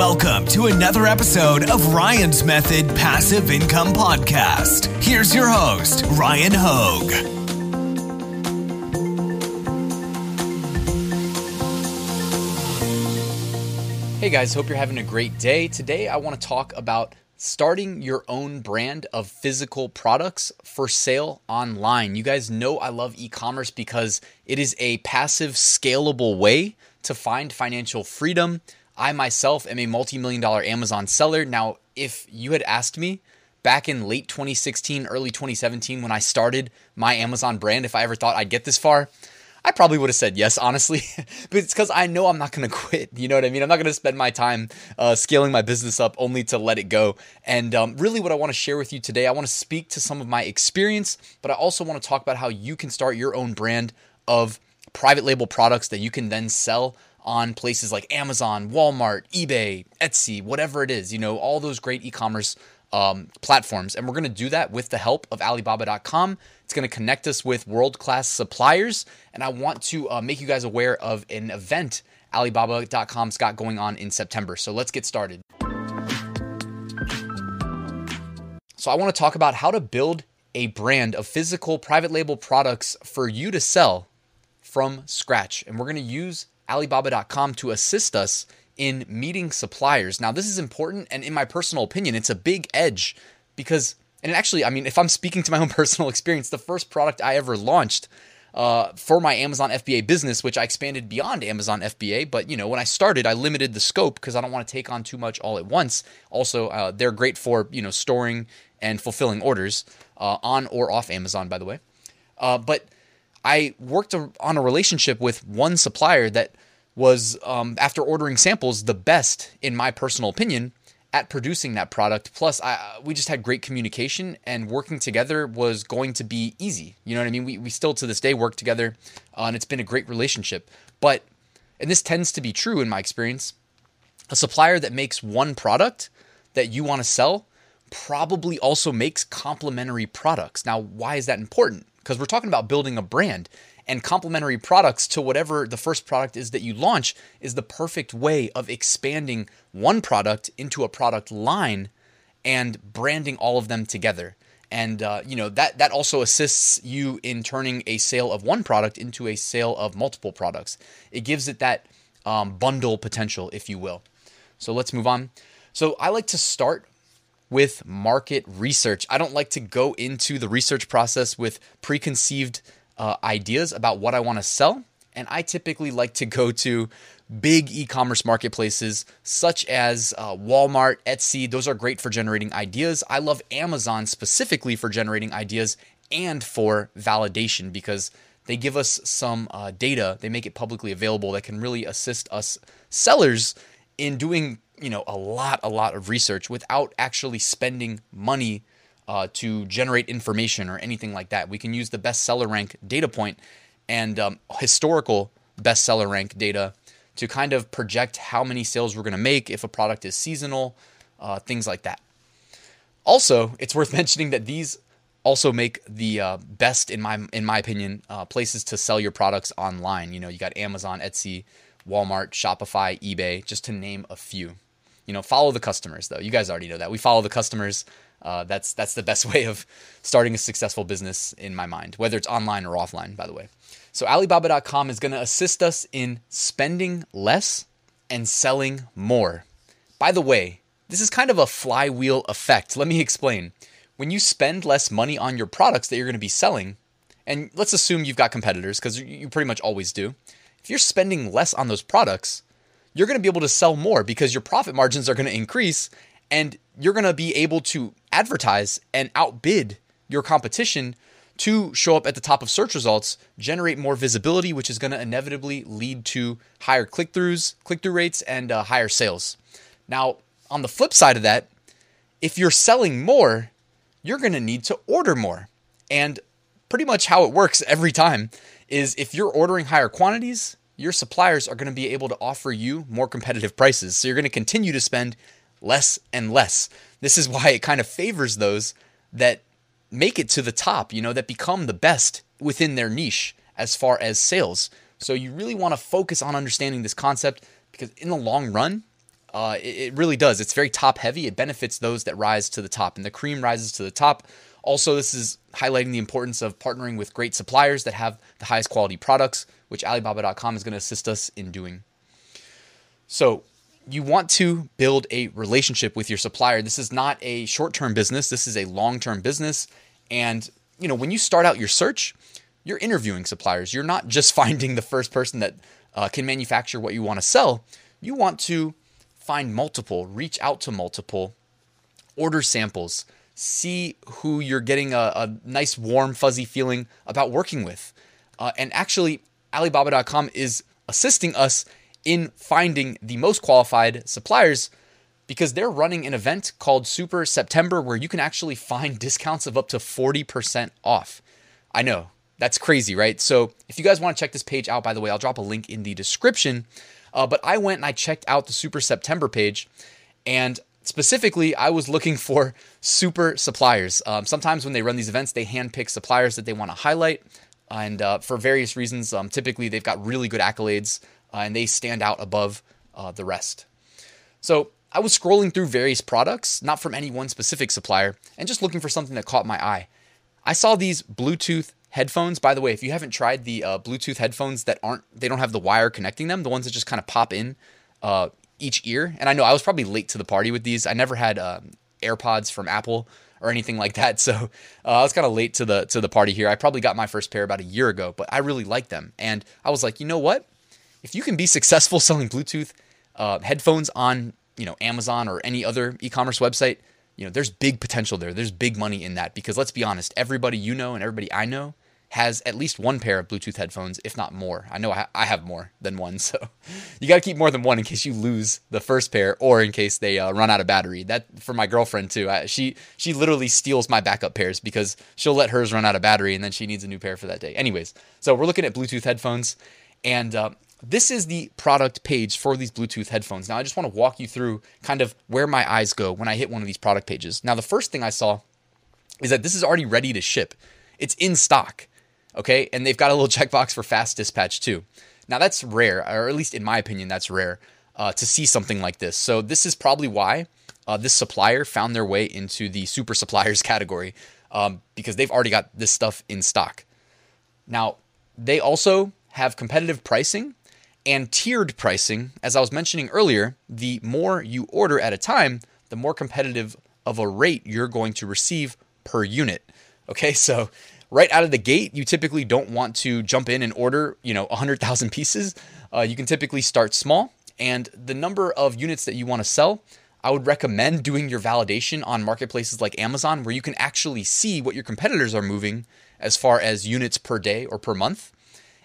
Welcome to another episode of Ryan's Method Passive Income Podcast. Here's your host, Ryan Hogue. Hey guys, hope you're having a great day. Today I want to talk about starting your own brand of physical products for sale online. You guys know I love e commerce because it is a passive, scalable way to find financial freedom. I myself am a multi million dollar Amazon seller. Now, if you had asked me back in late 2016, early 2017, when I started my Amazon brand, if I ever thought I'd get this far, I probably would have said yes, honestly, but it's because I know I'm not going to quit. You know what I mean? I'm not going to spend my time uh, scaling my business up only to let it go. And um, really, what I want to share with you today, I want to speak to some of my experience, but I also want to talk about how you can start your own brand of private label products that you can then sell on places like Amazon, Walmart, eBay, Etsy, whatever it is. You know, all those great e commerce um, platforms. And we're going to do that with the help of Alibaba.com. It's going to connect us with world class suppliers. And I want to uh, make you guys aware of an event Alibaba.com's got going on in September. So let's get started. So I want to talk about how to build a brand of physical private label products for you to sell from scratch. And we're going to use Alibaba.com to assist us in meeting suppliers. Now, this is important, and in my personal opinion, it's a big edge because, and actually, I mean, if I'm speaking to my own personal experience, the first product I ever launched uh, for my Amazon FBA business, which I expanded beyond Amazon FBA. But you know, when I started, I limited the scope because I don't want to take on too much all at once. Also, uh, they're great for you know storing and fulfilling orders uh, on or off Amazon, by the way. Uh, but I worked on a relationship with one supplier that was, um, after ordering samples, the best, in my personal opinion, at producing that product. Plus, I, we just had great communication, and working together was going to be easy. You know what I mean? We, we still to this day work together, uh, and it's been a great relationship. But, and this tends to be true in my experience, a supplier that makes one product that you want to sell probably also makes complementary products. Now, why is that important? Because we're talking about building a brand and complementary products to whatever the first product is that you launch is the perfect way of expanding one product into a product line and branding all of them together. And uh, you know that that also assists you in turning a sale of one product into a sale of multiple products. It gives it that um, bundle potential, if you will. So let's move on. So I like to start with market research. I don't like to go into the research process with preconceived uh, ideas about what I want to sell. And I typically like to go to big e commerce marketplaces such as uh, Walmart, Etsy. Those are great for generating ideas. I love Amazon specifically for generating ideas and for validation because they give us some uh, data, they make it publicly available that can really assist us sellers in doing you know a lot a lot of research without actually spending money uh, to generate information or anything like that. We can use the bestseller rank data point and um, historical bestseller rank data to kind of project how many sales we're going to make if a product is seasonal, uh, things like that. Also, it's worth mentioning that these also make the uh, best, in my in my opinion, uh, places to sell your products online. You know, you got Amazon, Etsy, Walmart, Shopify, eBay, just to name a few. You know, follow the customers though. You guys already know that we follow the customers. Uh, that's that's the best way of starting a successful business in my mind, whether it's online or offline. By the way, so Alibaba.com is going to assist us in spending less and selling more. By the way, this is kind of a flywheel effect. Let me explain. When you spend less money on your products that you're going to be selling, and let's assume you've got competitors because you pretty much always do. If you're spending less on those products, you're going to be able to sell more because your profit margins are going to increase and you're going to be able to advertise and outbid your competition to show up at the top of search results, generate more visibility, which is going to inevitably lead to higher click throughs, click through rates, and uh, higher sales. Now, on the flip side of that, if you're selling more, you're going to need to order more. And pretty much how it works every time is if you're ordering higher quantities, your suppliers are going to be able to offer you more competitive prices. So you're going to continue to spend less and less. This is why it kind of favors those that make it to the top, you know, that become the best within their niche as far as sales. So you really want to focus on understanding this concept because in the long run, Uh, it, it really does. It's very top heavy. It benefits those that rise to the top, and the cream rises to the top. Also, this is highlighting the importance of partnering with great suppliers that have the highest quality products, which Alibaba.com is going to assist us in doing. So, you want to build a relationship with your supplier. This is not a short-term business. This is a long-term business. And, you know, when you start out your search, you're interviewing suppliers. You're not just finding the first person that uh, can manufacture what you want to sell. You want to find multiple, reach out to multiple, order samples, see who you're getting a, a nice, warm, fuzzy feeling about working with. Uh, and actually, Alibaba.com is assisting us in finding the most qualified suppliers because they're running an event called Super September where you can actually find discounts of up to 40% off. I know, that's crazy, right? So if you guys want to check this page out, by the way, I'll drop a link in the description. Uh, but I went and I checked out the Super September page, and specifically, I was looking for super suppliers. Um, sometimes when they run these events, they handpick suppliers that they want to highlight, and uh, for various reasons, um, typically they've got really good accolades uh, and they stand out above uh, the rest. So I was scrolling through various products, not from any one specific supplier, and just looking for something that caught my eye. I saw these Bluetooth headphones. By the way, if you haven't tried the uh, Bluetooth headphones that aren't, they don't have the wire connecting them, the ones that just kind of pop in uh, each ear. And I know I was probably late to the party with these. I never had um, AirPods from Apple or anything like that, so uh, I was kind of late to the to the party here. I probably got my first pair about a year ago, but I really like them, and I was like, you know what? If you can be successful selling Bluetooth uh, headphones on you know Amazon or any other e-commerce website, you know there's big potential there. There's big money in that because let's be honest, everybody you know and everybody I know has at least one pair of Bluetooth headphones, if not more. I know I, I have more than one, so you got to keep more than one in case you lose the first pair or in case they uh, run out of battery. That for my girlfriend too. I, she she literally steals my backup pairs because she'll let hers run out of battery and then she needs a new pair for that day. Anyways, so we're looking at Bluetooth headphones, and uh, this is the product page for these Bluetooth headphones. Now I just want to walk you through kind of where my eyes go when I hit one of these product pages. Now the first thing I saw is that this is already ready to ship. It's in stock. Okay. And they've got a little checkbox for fast dispatch too. Now, that's rare, or at least in my opinion, that's rare uh, to see something like this. So, this is probably why uh, this supplier found their way into the super suppliers category um, because they've already got this stuff in stock. Now, they also have competitive pricing and tiered pricing. As I was mentioning earlier, the more you order at a time, the more competitive of a rate you're going to receive per unit. Okay, so right out of the gate, you typically don't want to jump in and order, you know, 100,000 pieces. Uh, you can typically start small, and the number of units that you want to sell, I would recommend doing your validation on marketplaces like Amazon, where you can actually see what your competitors are moving as far as units per day or per month,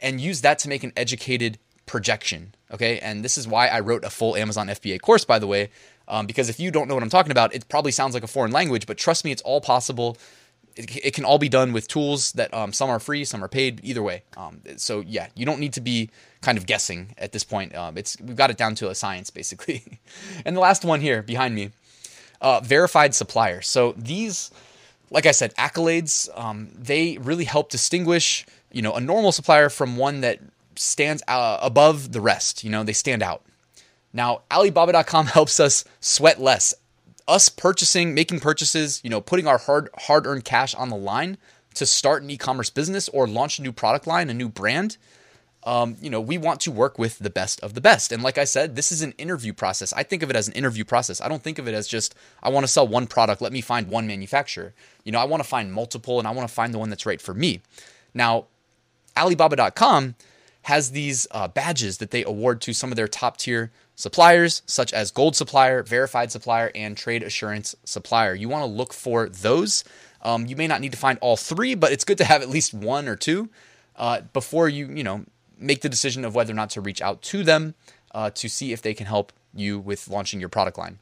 and use that to make an educated projection. Okay, and this is why I wrote a full Amazon FBA course, by the way, um, because if you don't know what I'm talking about, it probably sounds like a foreign language, but trust me, it's all possible it, it can all be done with tools that um, some are free, some are paid. Either way, um, so yeah, you don't need to be kind of guessing at this point. Um, it's we've got it down to a science basically. and the last one here behind me, uh, verified supplier. So these, like I said, accolades, um, they really help distinguish you know a normal supplier from one that stands uh, above the rest. You know, they stand out. Now, Alibaba.com helps us sweat less us purchasing, making purchases, you know, putting our hard hard earned cash on the line to start an e-commerce business or launch a new product line, a new brand. Um, you know, we want to work with the best of the best. And like I said, this is an interview process. I think of it as an interview process. I don't think of it as just, I want to sell one product, let me find one manufacturer. You know, I want to find multiple and I want to find the one that's right for me. Now, Alibaba.com has these uh, badges that they award to some of their top tier suppliers, such as Gold Supplier, Verified Supplier, and Trade Assurance Supplier. You want to look for those. Um, you may not need to find all three, but it's good to have at least one or two uh, before you, you know, make the decision of whether or not to reach out to them uh, to see if they can help you with launching your product line.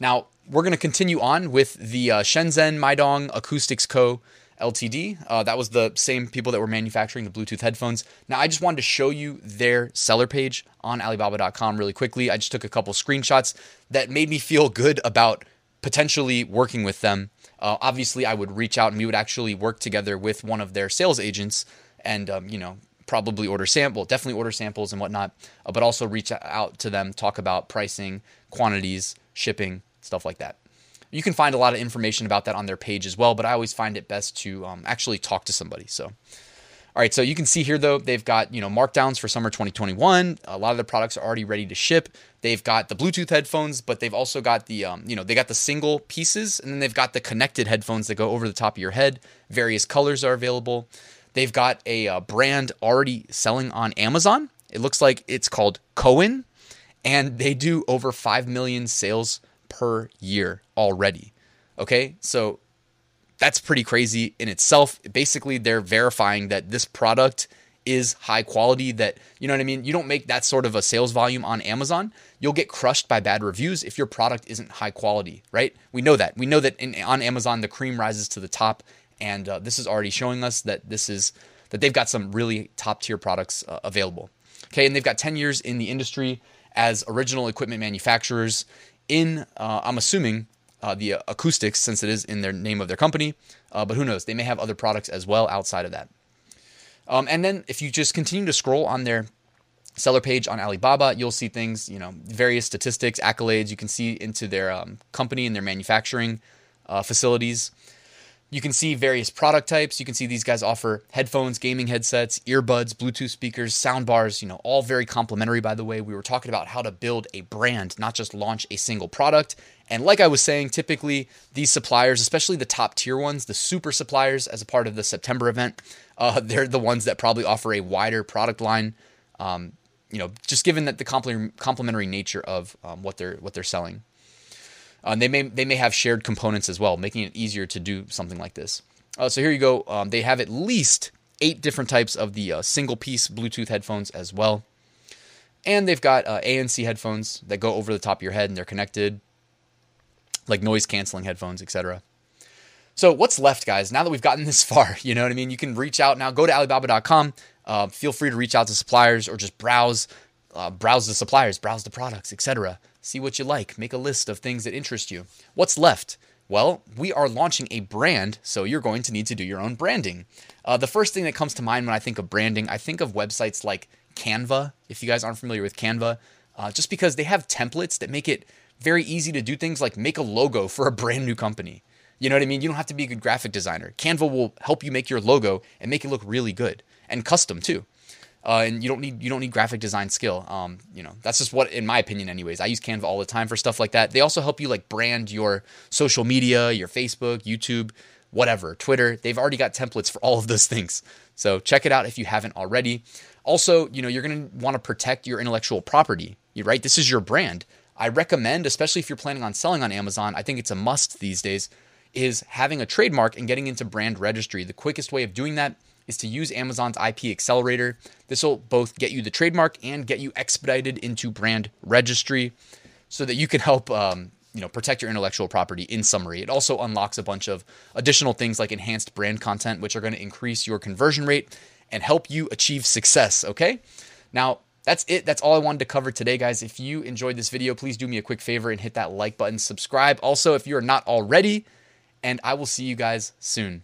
Now, we're going to continue on with the uh, Shenzhen Maidong Acoustics Co. Ltd. Uh, that was the same people that were manufacturing the Bluetooth headphones. Now, I just wanted to show you their seller page on Alibaba.com really quickly. I just took a couple screenshots that made me feel good about potentially working with them. Uh, obviously, I would reach out and we would actually work together with one of their sales agents and, um, you know, probably order sample, definitely order samples and whatnot, uh, but also reach out to them, talk about pricing, quantities, shipping, stuff like that. You can find a lot of information about that on their page as well, but I always find it best to um, actually talk to somebody. So all right, so you can see here though they've got you know markdowns for summer 2021. A lot of the products are already ready to ship. They've got the Bluetooth headphones, but they've also got the um, you know they got the single pieces, and then they've got the connected headphones that go over the top of your head. Various colors are available. They've got a uh, brand already selling on Amazon. It looks like it's called Cohen, and they do over five million sales per year already. Okay, so that's pretty crazy in itself. Basically, they're verifying that this product is high quality that you know what I mean? You don't make that sort of a sales volume on Amazon. You'll get crushed by bad reviews if your product isn't high quality right? We know that. We know that in, on Amazon the cream rises to the top and uh, this is already showing us that this is that they've got some really top tier products uh, available okay? And they've got 10 years in the industry as original equipment manufacturers in uh, I'm assuming uh, the acoustics since it is in their name of their company. Uh, but who knows? They may have other products as well outside of that. Um, and then if you just continue to scroll on their seller page on Alibaba, you'll see things, you know, various statistics, accolades. You can see into their um, company and their manufacturing uh, facilities. You can see various product types. You can see these guys offer headphones, gaming headsets, earbuds, Bluetooth speakers, sound bars, you know, all very complimentary, by the way. We were talking about how to build a brand, not just launch a single product. And like I was saying, typically these suppliers, especially the top tier ones, the super suppliers, as a part of the September event, uh, they're the ones that probably offer a wider product line. Um, you know, just given that the complementary nature of um, what they're what they're selling. Uh, they may they may have shared components as well, making it easier to do something like this. Uh, so here you go. Um, they have at least eight different types of the uh, single piece Bluetooth headphones as well, and they've got uh, ANC headphones that go over the top of your head and they're connected, like noise canceling headphones, etc. So what's left, guys? Now that we've gotten this far, you know what I mean. You can reach out now. Go to Alibaba.com. Uh, feel free to reach out to suppliers or just browse, uh, browse the suppliers, browse the products, etc. See what you like, make a list of things that interest you. What's left? Well, we are launching a brand, so you're going to need to do your own branding. Uh, the first thing that comes to mind when I think of branding, I think of websites like Canva. If you guys aren't familiar with Canva, uh, just because they have templates that make it very easy to do things like make a logo for a brand new company. You know what I mean? You don't have to be a good graphic designer. Canva will help you make your logo and make it look really good and custom too uh, and you don't need you don't need graphic design skill. Um, you know that's just what, in my opinion, anyways. I use Canva all the time for stuff like that. They also help you like brand your social media, your Facebook, YouTube, whatever, Twitter. They've already got templates for all of those things. So check it out if you haven't already. Also, you know you're gonna want to protect your intellectual property. You right? This is your brand. I recommend, especially if you're planning on selling on Amazon. I think it's a must these days. Is having a trademark and getting into brand registry. The quickest way of doing that is to use Amazon's IP Accelerator. This will both get you the trademark and get you expedited into brand registry so that you can help um, you know protect your intellectual property in summary. It also unlocks a bunch of additional things like enhanced brand content which are going to increase your conversion rate and help you achieve success, okay? Now, that's it. That's all I wanted to cover today, guys. If you enjoyed this video, please do me a quick favor and hit that like button, subscribe. Also, if you're not already, and I will see you guys soon.